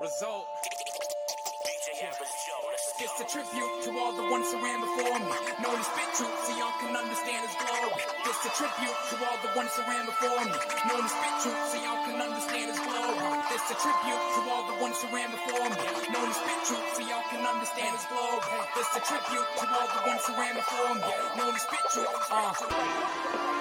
Result. Go. It's a tribute to all the ones who ran before me. Known as spit truth, so y'all can understand his glory. It's a tribute to all the ones who ran before me. Known as spit truth, so y'all can understand his glory. It's a tribute to all the ones who ran before me. Known as spit truth, so y'all can understand his glory. It's a tribute to all the ones who ran before me. Known as spit truth. Uh.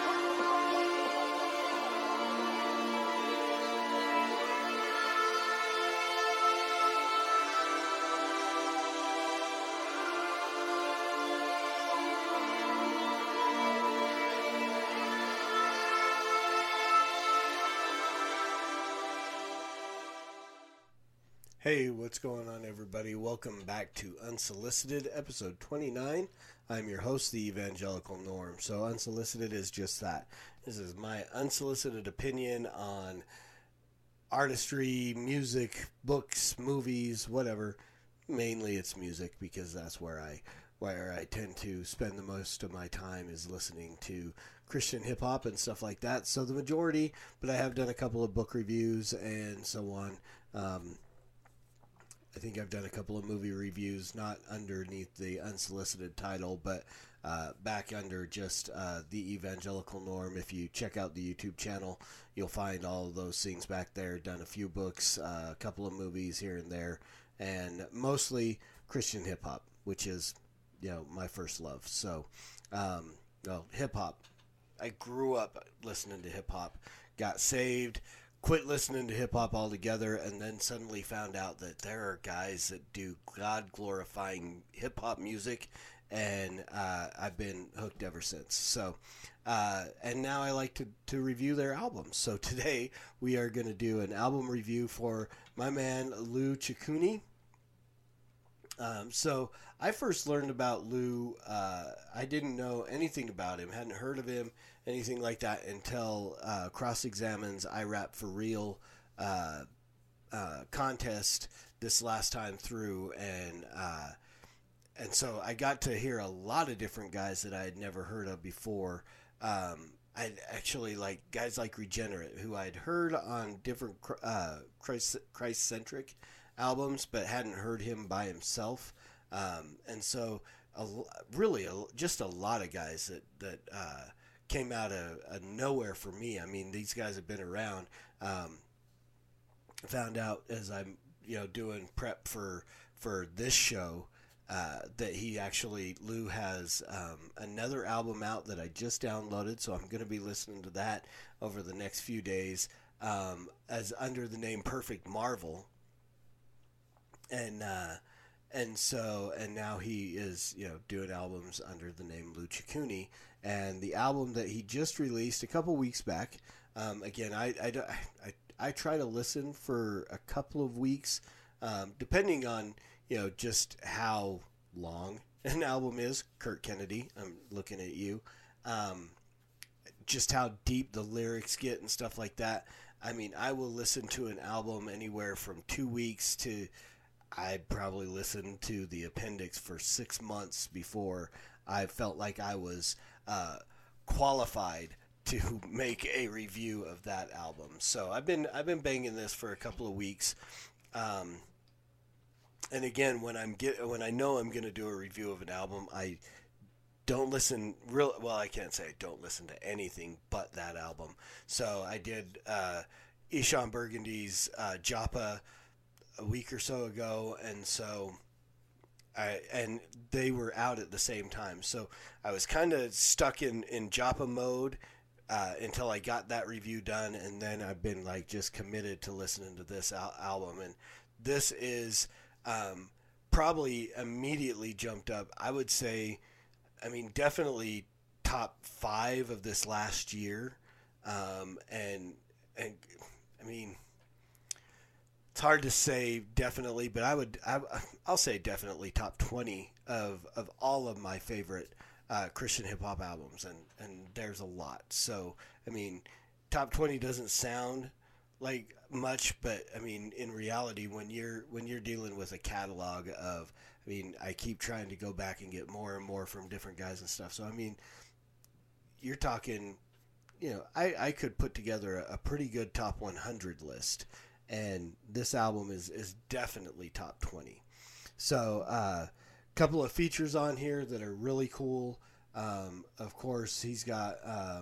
Hey, what's going on, everybody? Welcome back to Unsolicited, episode 29. I'm your host, the Evangelical Norm. So, Unsolicited is just that. This is my unsolicited opinion on artistry, music, books, movies, whatever. Mainly it's music because that's where I where I tend to spend the most of my time is listening to Christian hip hop and stuff like that. So the majority, but I have done a couple of book reviews and so on. Um, I think I've done a couple of movie reviews, not underneath the unsolicited title, but uh, back under just uh, the evangelical norm. If you check out the YouTube channel, you'll find all those things back there. Done a few books, uh, a couple of movies here and there, and mostly Christian hip hop, which is you know my first love. So, um, well, hip hop. I grew up listening to hip hop, got saved quit listening to hip hop altogether, and then suddenly found out that there are guys that do God glorifying hip hop music, and uh, I've been hooked ever since. So, uh, and now I like to, to review their albums. So today we are going to do an album review for my man Lou Ciccone. Um, so I first learned about Lou. Uh, I didn't know anything about him, hadn't heard of him, anything like that until uh, Cross Examined's I Rap for Real uh, uh, contest this last time through, and uh, and so I got to hear a lot of different guys that I had never heard of before. Um, I actually like guys like Regenerate, who I'd heard on different uh, Christ centric albums, but hadn't heard him by himself. Um, and so, a, really, a, just a lot of guys that that uh, came out of, of, nowhere for me. I mean, these guys have been around. Um, found out as I'm you know doing prep for for this show. Uh, that he actually Lou has um, another album out that I just downloaded, so I'm going to be listening to that over the next few days um, as under the name Perfect Marvel, and uh, and so and now he is you know doing albums under the name Lou Ciccone, and the album that he just released a couple weeks back. Um, again, I, I, I, I try to listen for a couple of weeks, um, depending on you know just how long an album is. Kurt Kennedy, I'm looking at you. Um, just how deep the lyrics get and stuff like that. I mean, I will listen to an album anywhere from two weeks to I probably listened to the appendix for six months before I felt like I was uh, qualified to make a review of that album. So I've been I've been banging this for a couple of weeks. Um, and again, when I'm get when I know I'm going to do a review of an album, I don't listen real well. I can't say I don't listen to anything but that album. So I did uh, Eshon Burgundy's uh, Joppa a week or so ago, and so I and they were out at the same time. So I was kind of stuck in in Joppa mode uh, until I got that review done, and then I've been like just committed to listening to this al- album, and this is um, probably immediately jumped up. I would say, I mean, definitely top five of this last year, um, and and I mean it's hard to say definitely, but I would I, will say definitely top twenty of of all of my favorite uh, Christian hip hop albums, and and there's a lot. So I mean, top twenty doesn't sound like much, but I mean, in reality, when you're when you're dealing with a catalog of, I mean, I keep trying to go back and get more and more from different guys and stuff. So I mean, you're talking, you know, I I could put together a, a pretty good top 100 list and this album is is definitely top twenty. So, a uh, couple of features on here that are really cool. Um, of course, he's got uh,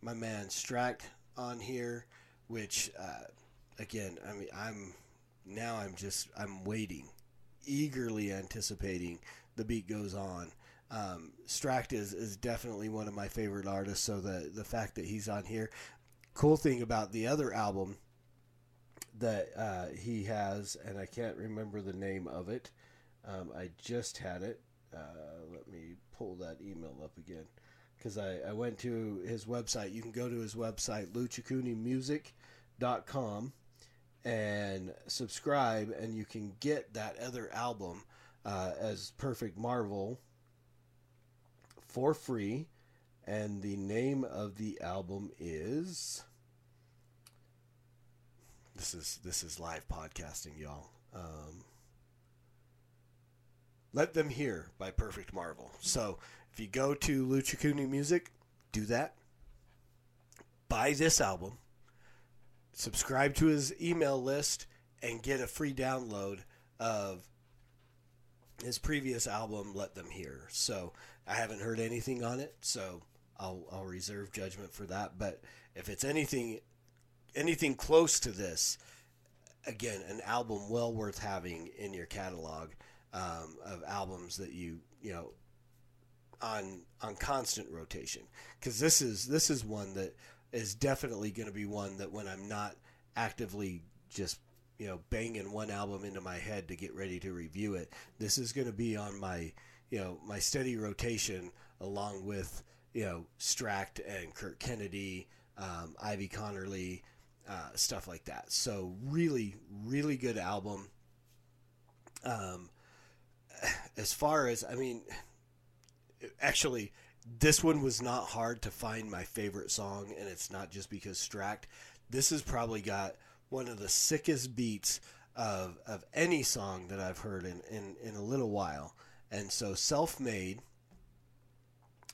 my man Stract on here, which uh, again, I mean, I'm now I'm just I'm waiting, eagerly anticipating the beat goes on. Um, Stract is, is definitely one of my favorite artists, so the the fact that he's on here, cool thing about the other album that uh, he has, and I can't remember the name of it. Um, I just had it. Uh, let me pull that email up again because I, I went to his website. You can go to his website, luchacunimusic.com, and subscribe, and you can get that other album uh, as Perfect Marvel for free. And the name of the album is. This is this is live podcasting, y'all. Um, Let Them Hear by Perfect Marvel. So if you go to Luchacuni Music, do that. Buy this album. Subscribe to his email list and get a free download of his previous album, Let Them Hear. So I haven't heard anything on it, so I'll I'll reserve judgment for that. But if it's anything anything close to this, again, an album well worth having in your catalog um, of albums that you you know on on constant rotation. Because this is this is one that is definitely going to be one that when I'm not actively just you know banging one album into my head to get ready to review it this is going to be on my you know my steady rotation along with you know Stract and Kurt Kennedy um, Ivy Connerly uh, stuff like that so really really good album um, as far as I mean actually this one was not hard to find my favorite song and it's not just because Stract this has probably got one of the sickest beats of, of any song that I've heard in, in, in a little while. And so self made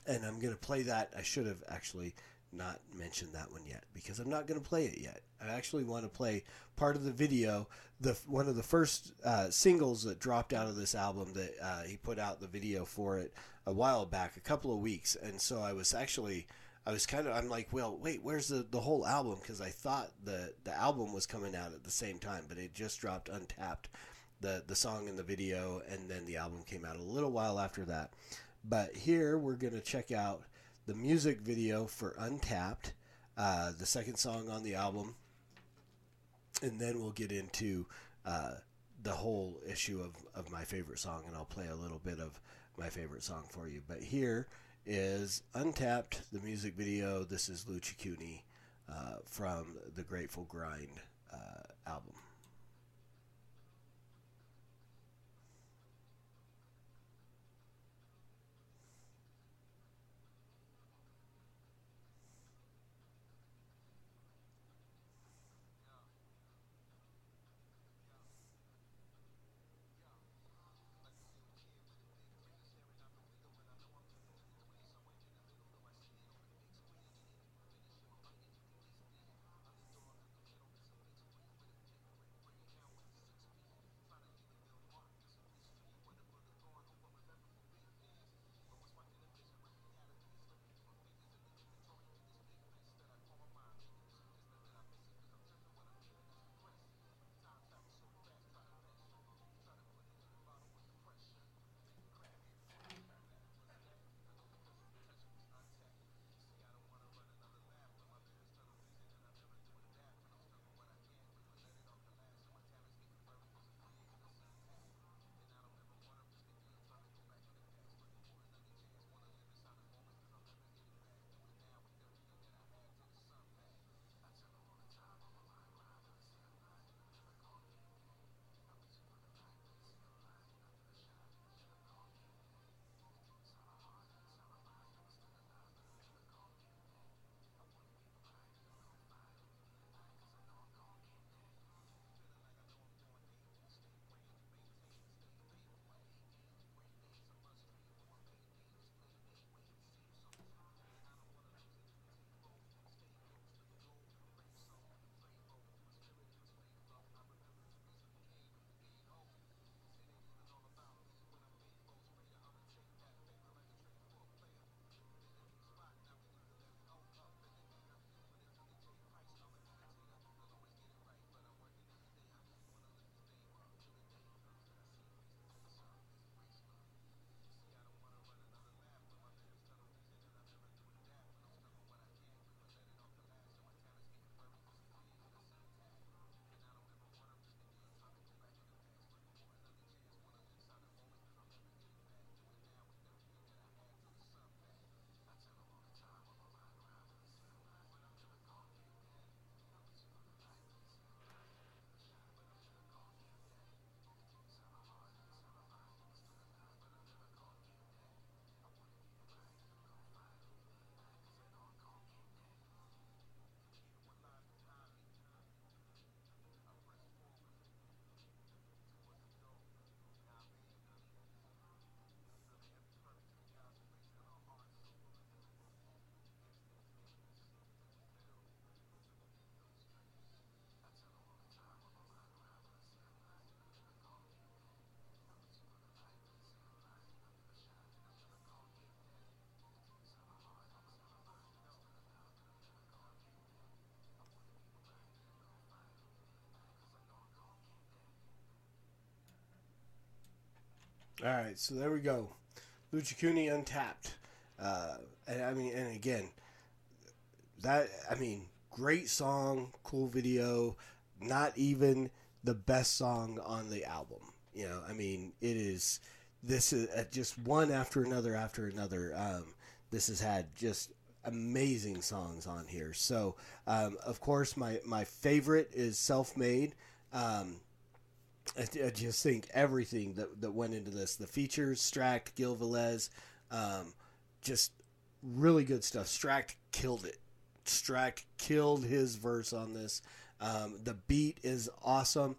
and I'm to play that. I should have actually not mentioned that one yet because I'm not going to play it yet. I actually want to play part of the video, the one of the first uh, singles that dropped out of this album that uh, he put out the video for it a while back, a couple of weeks, and so I was actually. I was kind of I'm like, well, wait, where's the, the whole album? Because I thought the the album was coming out at the same time, but it just dropped untapped, the the song and the video, and then the album came out a little while after that. But here we're gonna check out the music video for Untapped, uh, the second song on the album, and then we'll get into uh, the whole issue of, of my favorite song, and I'll play a little bit of my favorite song for you. But here is Untapped, the music video. This is Lucha Cooney uh, from the Grateful Grind uh, album. All right, so there we go. Lucha Cooney Untapped. Uh, and I mean, and again, that I mean, great song, cool video. Not even the best song on the album. You know, I mean, it is. This is uh, just one after another after another. Um, this has had just amazing songs on here. So, um, of course, my my favorite is Self Made. Um, I, I just think everything that, that went into this, the features, Stract, Gil Velez, um, just really good stuff. Stract killed it. Stract killed his verse on this. Um, the beat is awesome.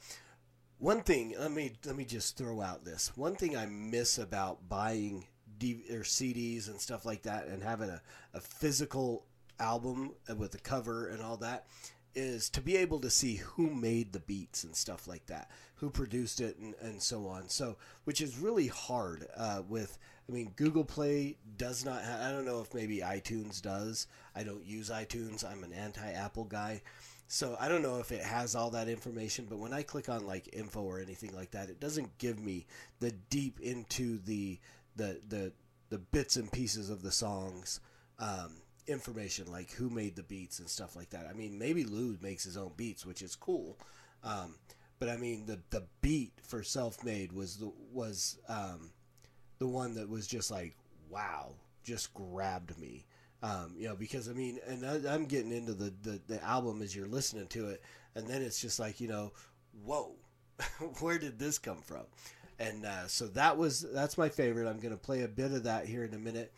One thing, let me let me just throw out this. One thing I miss about buying D- or CDs and stuff like that, and having a, a physical album with the cover and all that, is to be able to see who made the beats and stuff like that, who produced it, and, and so on. So, which is really hard uh, with. I mean, Google Play does not. I don't know if maybe iTunes does. I don't use iTunes. I'm an anti-Apple guy, so I don't know if it has all that information. But when I click on like info or anything like that, it doesn't give me the deep into the the the the bits and pieces of the songs. Um, information like who made the beats and stuff like that. I mean, maybe Lou makes his own beats, which is cool. Um, but I mean, the the beat for Self Made was the was um, the one that was just like wow, just grabbed me. Um, you know, because I mean, and I, I'm getting into the, the the album as you're listening to it, and then it's just like you know, whoa, where did this come from? And uh, so that was that's my favorite. I'm going to play a bit of that here in a minute.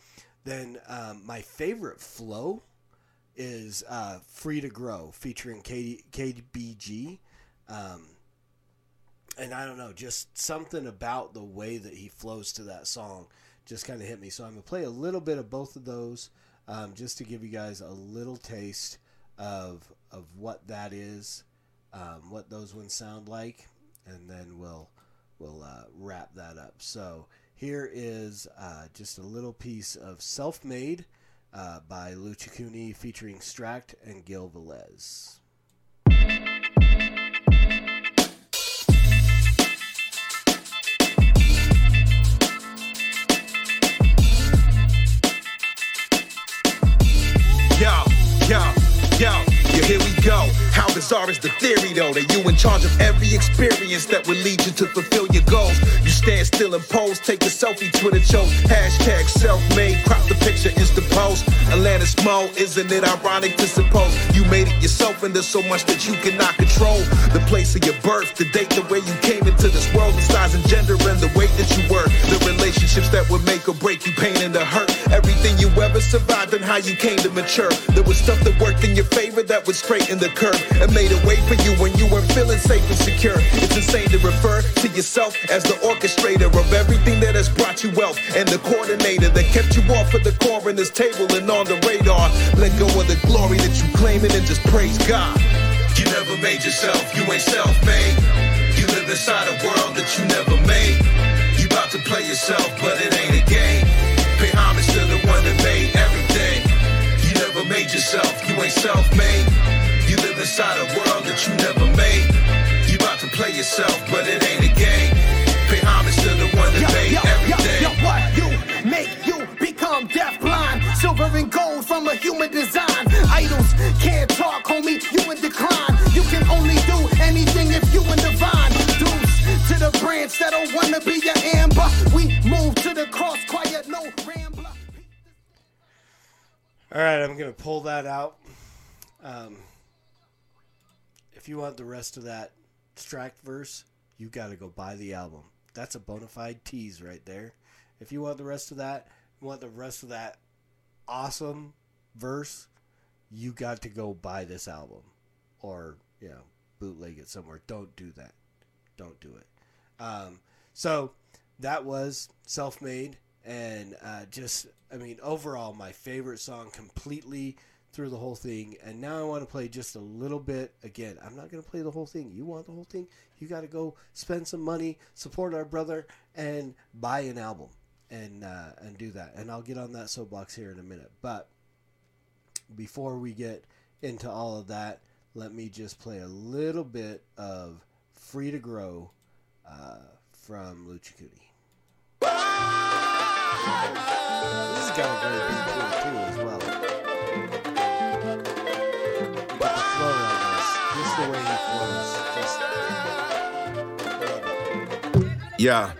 Then um, my favorite flow is uh, "Free to Grow" featuring K- KBG. Um, and I don't know, just something about the way that he flows to that song just kind of hit me. So I'm gonna play a little bit of both of those, um, just to give you guys a little taste of of what that is, um, what those ones sound like, and then we'll we'll uh, wrap that up. So here is uh, just a little piece of "Self Made" uh, by Lucha Cooney featuring Stract and Gil Velez. Yo, yo, yo, yeah, here we go. How bizarre is the theory, though, you in charge of every experience that would lead you to fulfill your goals? You stand still and pose, take a selfie, Twitter chose, hashtag self-made, crop the picture, insta post. Atlantis Mo, isn't it ironic to suppose you made it yourself and there's so much that you cannot control? The place of your birth, the date, the way you came into this world, the size and gender and the weight that you were, the relationships that would make or break you, pain and the hurt, everything you ever survived and how you came to mature. There was stuff that worked in your favor that would straighten the curve and made a way for you when you weren't feeling safe and secure. It's insane to refer to yourself as the orchestrator of everything that has brought you wealth and the coordinator that kept you off of the coroner's table and on the radar. Let go of the glory that you claiming and just praise God. You never made yourself, you ain't self-made. You live inside a world that you never made. You about to play yourself, but it ain't a game. Pay homage to the one that made everything. You never made yourself, you ain't self-made. You live inside a world yourself, but it ain't a game. Pay homage to the one that made everything. yo, what you make you become deaf blind. Silver and gold from a human design. Idols can't talk, homie, you in decline. You can only do anything if you in divine. Deuce to the branch that don't wanna be your amber. We move to the cross, quiet, no rambler. All right, I'm gonna pull that out. Um, if you want the rest of that Stract verse, you got to go buy the album. That's a bona fide tease right there. If you want the rest of that, want the rest of that awesome verse, you got to go buy this album, or you know, bootleg it somewhere. Don't do that. Don't do it. Um, so that was self-made and uh, just i mean overall my favorite song completely through the whole thing and now i want to play just a little bit. Again i'm not going to play the whole thing. You want the whole thing? You got to go spend some money support our brother and buy an album and uh, and do that. And i'll get on that soapbox here in a minute. But before we get into all of that let me just play a little bit of free to grow uh, from lucha Cooney. This has got a to too, as well. Yeah.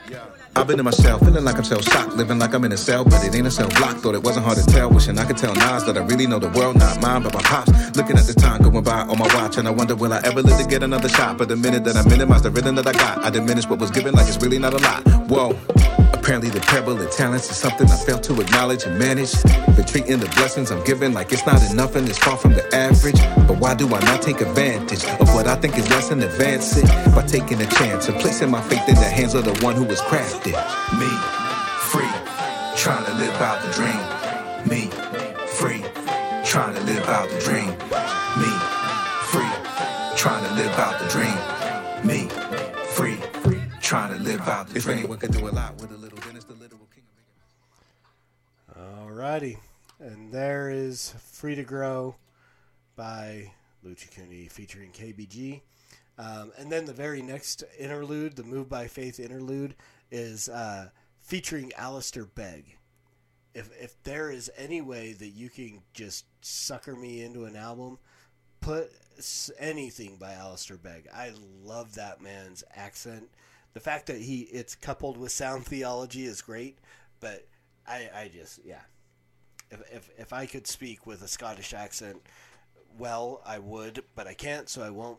I've been in my shell, feeling like I'm shell shocked, living like I'm in a cell, but it ain't a cell block. Thought it wasn't hard to tell, wishing I could tell Nas that I really know the world, not mine, but my pops. Looking at the time going by on my watch, and I wonder will I ever live to get another shot? But the minute that I minimize the rhythm that I got, I diminish what was given like it's really not a lot. Whoa. Apparently the pebble of talents is something I failed to acknowledge and manage. Been treating the blessings I'm given like it's not enough and it's far from the average. But why do I not take advantage of what I think is less and advance it by taking a chance and placing my faith in the hands of the one who was crafted? Me, free, trying to live out the dream. Me, free, trying to live out the dream. Me, free, trying to live out the dream. Me, free, trying to live out the dream. Anyone can do a lot with a little, then it's the literal king of Alrighty. And there is Free to Grow by Lucha Cooney featuring KBG. Um, and then the very next interlude, the Move by Faith interlude, is uh, featuring Alistair Begg. If, if there is any way that you can just sucker me into an album, put anything by Alistair Begg. I love that man's accent. The fact that he it's coupled with sound theology is great, but I, I just yeah. If, if if I could speak with a Scottish accent, well, I would, but I can't, so I won't.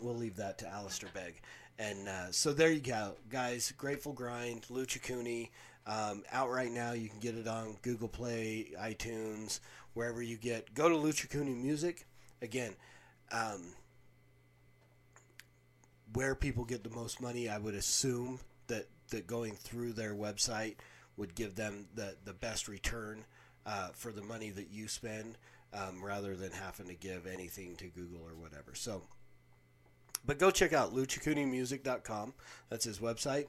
We'll leave that to Alistair Begg. And uh, so there you go, guys. Grateful Grind, Lucha Cooney, um, out right now. You can get it on Google Play, iTunes, wherever you get. Go to Lucha Cooney Music. Again, um, where people get the most money, I would assume that, that going through their website would give them the, the best return uh, for the money that you spend um, rather than having to give anything to Google or whatever. So, but go check out luchacunimusic.com. That's his website.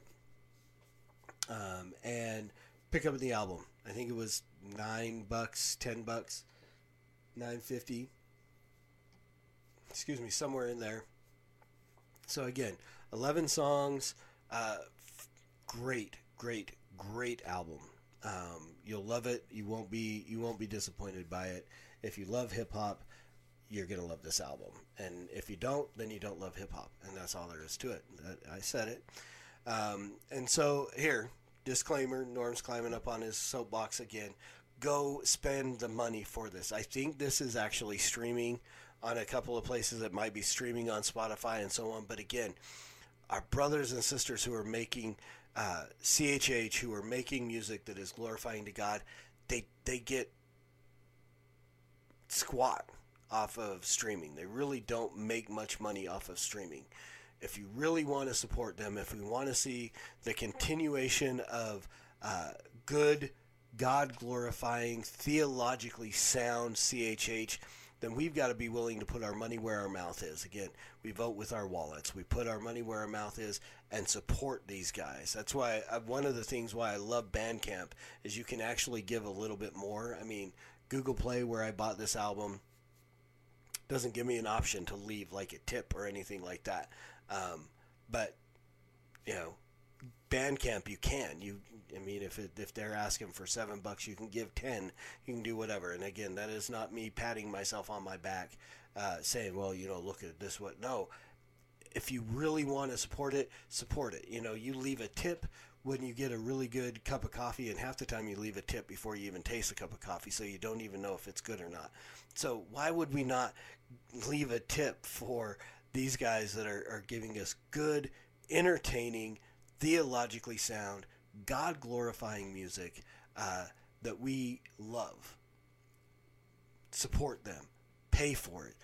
Um, and pick up the album. I think it was nine bucks, ten bucks, nine fifty. Excuse me, somewhere in there. So again, eleven songs. Uh, great, great, great album. Um, you'll love it. You won't be you won't be disappointed by it. If you love hip hop, you're gonna love this album. And if you don't, then you don't love hip hop, and that's all there is to it. I- said it. Um, and so here, disclaimer: Norm's climbing up on his soapbox again. Go spend the money for this. I think this is actually streaming on a couple of places. It might be streaming on Spotify and so on. But again, our brothers and sisters who are making uh, CHH, who are making music that is glorifying to God, they they get squat off of streaming. They really don't make much money off of streaming. If you really want to support them, if we want to see the continuation of uh, good, God glorifying, theologically sound CHH, then we've got to be willing to put our money where our mouth is. Again, we vote with our wallets. We put our money where our mouth is and support these guys. That's why uh, one of the things why I love Bandcamp is you can actually give a little bit more. I mean, Google Play, where I bought this album, doesn't give me an option to leave like a tip or anything like that. Um, but you know, Bandcamp, you can. You, I mean, if it, if they're asking for seven bucks, you can give ten. You can do whatever. And again, that is not me patting myself on my back, uh, saying, "Well, you know, look at this." What? No. If you really want to support it, support it. You know, you leave a tip when you get a really good cup of coffee, and half the time you leave a tip before you even taste a cup of coffee, so you don't even know if it's good or not. So why would we not leave a tip for these guys that are, are giving us good, entertaining, theologically sound, God glorifying music uh, that we love? Support them, pay for it,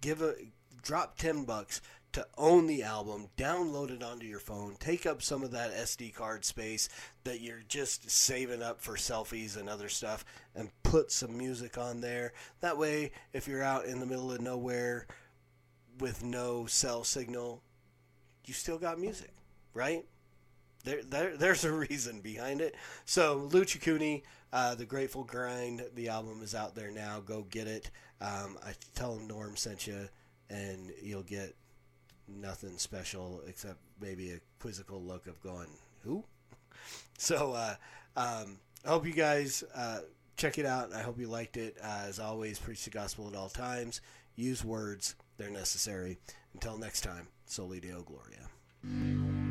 give a drop ten bucks to own the album, download it onto your phone, take up some of that SD card space that you're just saving up for selfies and other stuff, and put some music on there. That way, if you're out in the middle of nowhere with no cell signal, you still got music, right? There, there, there's a reason behind it. So, Lucha Cooney, uh, The Grateful Grind, the album is out there now. Go get it. Um, I tell Norm sent you, and you'll get nothing special except maybe a quizzical look of going, who? So uh, um, I hope you guys uh, check it out. I hope you liked it. Uh, as always, preach the gospel at all times. Use words; they're necessary. Until next time, Soli Deo Gloria.